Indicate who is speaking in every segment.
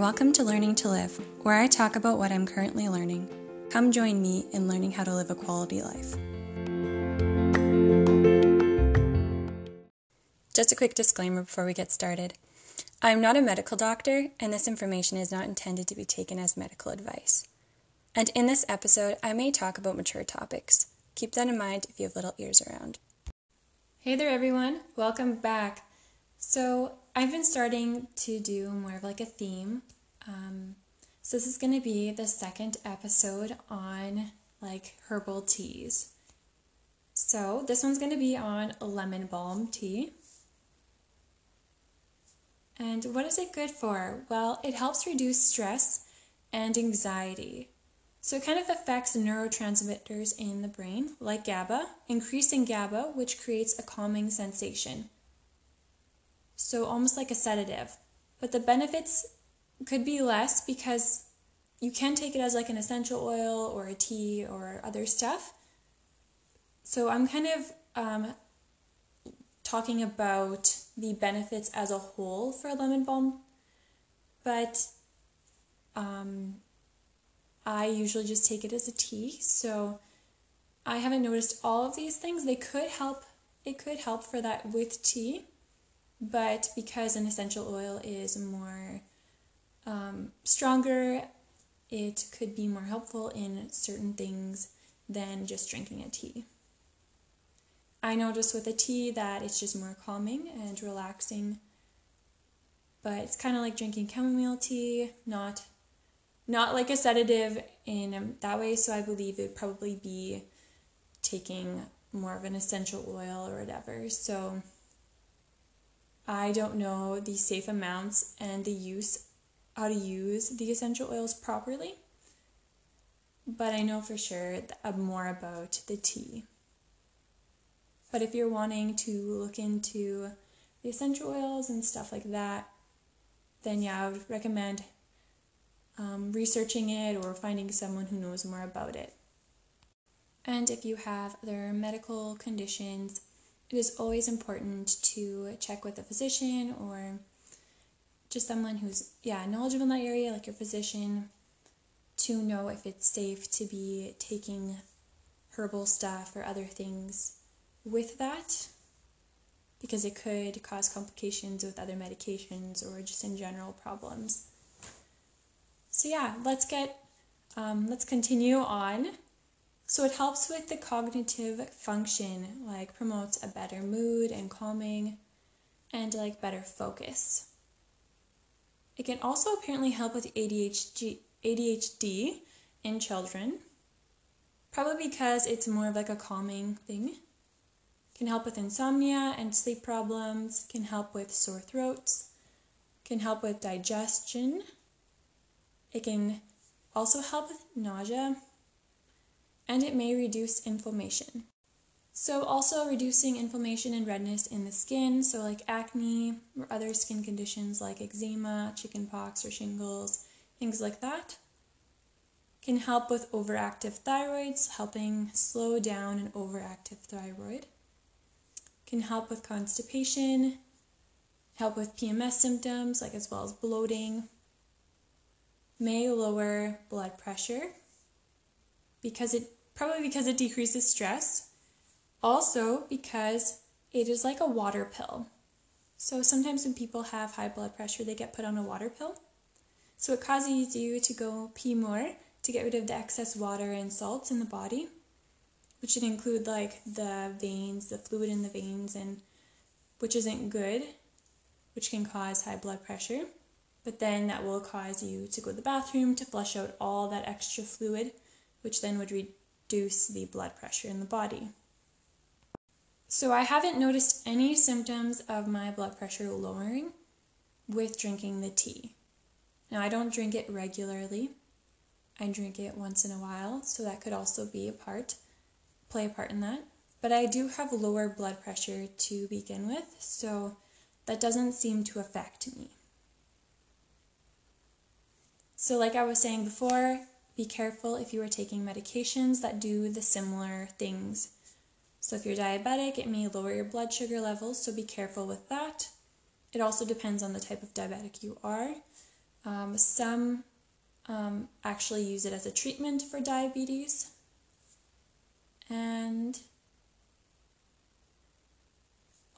Speaker 1: Welcome to Learning to Live, where I talk about what I'm currently learning. Come join me in learning how to live a quality life. Just a quick disclaimer before we get started. I'm not a medical doctor, and this information is not intended to be taken as medical advice. And in this episode, I may talk about mature topics. Keep that in mind if you have little ears around. Hey there, everyone. Welcome back. So, I've been starting to do more of like a theme. Um, so, this is going to be the second episode on like herbal teas. So, this one's going to be on lemon balm tea. And what is it good for? Well, it helps reduce stress and anxiety. So it kind of affects neurotransmitters in the brain, like GABA, increasing GABA, which creates a calming sensation. So almost like a sedative. But the benefits could be less because you can take it as like an essential oil or a tea or other stuff. So I'm kind of um, talking about the benefits as a whole for a lemon balm, but um, I usually just take it as a tea. So I haven't noticed all of these things. They could help. It could help for that with tea, but because an essential oil is more um, stronger, it could be more helpful in certain things than just drinking a tea. I noticed with a tea that it's just more calming and relaxing. But it's kind of like drinking chamomile tea, not not like a sedative in that way. So I believe it'd probably be taking more of an essential oil or whatever. So I don't know the safe amounts and the use how to use the essential oils properly. But I know for sure more about the tea. But if you're wanting to look into the essential oils and stuff like that, then yeah, I would recommend um, researching it or finding someone who knows more about it. And if you have other medical conditions, it is always important to check with a physician or just someone who's yeah knowledgeable in that area like your physician to know if it's safe to be taking herbal stuff or other things with that because it could cause complications with other medications or just in general problems. So yeah, let's get um, let's continue on. So it helps with the cognitive function, like promotes a better mood and calming, and like better focus. It can also apparently help with ADHD, ADHD in children, probably because it's more of like a calming thing can help with insomnia and sleep problems, can help with sore throats, can help with digestion. It can also help with nausea, and it may reduce inflammation. So, also reducing inflammation and redness in the skin, so like acne or other skin conditions like eczema, chickenpox, or shingles, things like that. Can help with overactive thyroids, helping slow down an overactive thyroid can help with constipation, help with PMS symptoms, like as well as bloating, may lower blood pressure because it probably because it decreases stress, also because it is like a water pill. So sometimes when people have high blood pressure, they get put on a water pill. So it causes you to go pee more to get rid of the excess water and salts in the body which would include like the veins, the fluid in the veins, and which isn't good, which can cause high blood pressure. But then that will cause you to go to the bathroom to flush out all that extra fluid, which then would reduce the blood pressure in the body. So I haven't noticed any symptoms of my blood pressure lowering with drinking the tea. Now, I don't drink it regularly. I drink it once in a while, so that could also be a part play a part in that. But I do have lower blood pressure to begin with, so that doesn't seem to affect me. So, like I was saying before, be careful if you are taking medications that do the similar things. So, if you're diabetic, it may lower your blood sugar levels, so be careful with that. It also depends on the type of diabetic you are. Um, some um, actually use it as a treatment for diabetes. And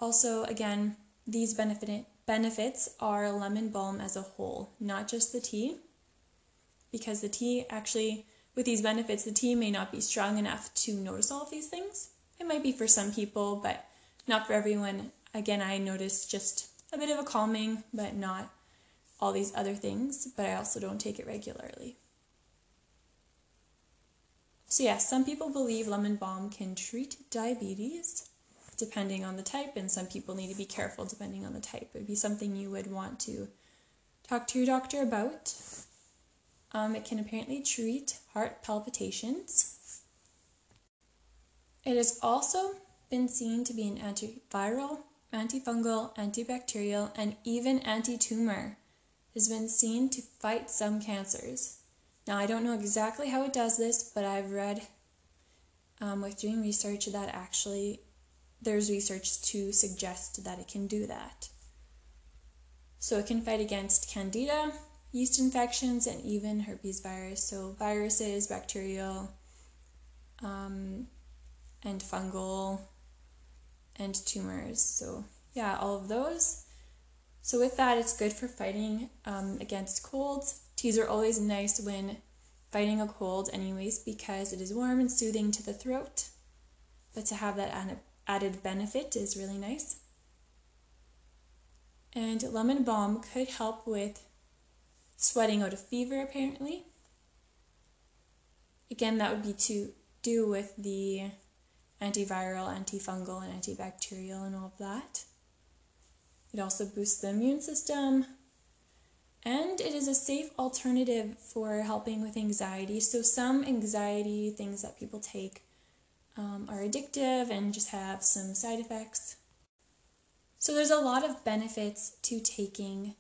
Speaker 1: also, again, these benefit, benefits are lemon balm as a whole, not just the tea, because the tea actually, with these benefits, the tea may not be strong enough to notice all of these things. It might be for some people, but not for everyone. Again, I noticed just a bit of a calming, but not all these other things, but I also don't take it regularly. So, yes, some people believe lemon balm can treat diabetes depending on the type, and some people need to be careful depending on the type. It would be something you would want to talk to your doctor about. Um, it can apparently treat heart palpitations. It has also been seen to be an antiviral, antifungal, antibacterial, and even anti tumor. It has been seen to fight some cancers. Now, I don't know exactly how it does this, but I've read um, with doing research that actually there's research to suggest that it can do that. So it can fight against candida, yeast infections, and even herpes virus. So viruses, bacterial, um, and fungal, and tumors. So yeah, all of those. So with that, it's good for fighting um, against colds. Teas are always nice when fighting a cold, anyways, because it is warm and soothing to the throat. But to have that added benefit is really nice. And lemon balm could help with sweating out a fever, apparently. Again, that would be to do with the antiviral, antifungal, and antibacterial, and all of that. It also boosts the immune system. And it is a safe alternative for helping with anxiety. So, some anxiety things that people take um, are addictive and just have some side effects. So, there's a lot of benefits to taking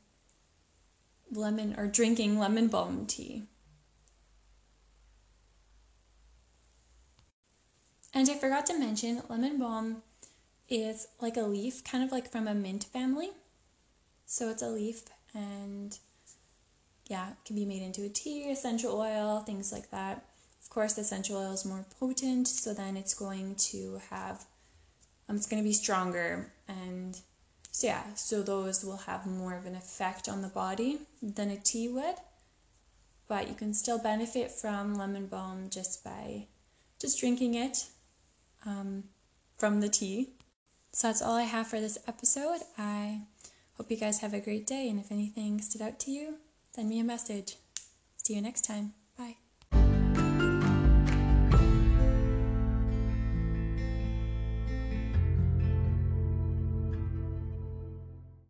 Speaker 1: lemon or drinking lemon balm tea. And I forgot to mention, lemon balm is like a leaf, kind of like from a mint family. So it's a leaf, and yeah, it can be made into a tea, essential oil, things like that Of course, the essential oil is more potent, so then it's going to have, um, it's going to be stronger. And so, yeah, so those will have more of an effect on the body than a tea would. But you can still benefit from lemon balm just by just drinking it um, from the tea. So that's all I have for this episode. I hope you guys have a great day, and if anything stood out to you, send me a message. See you next time.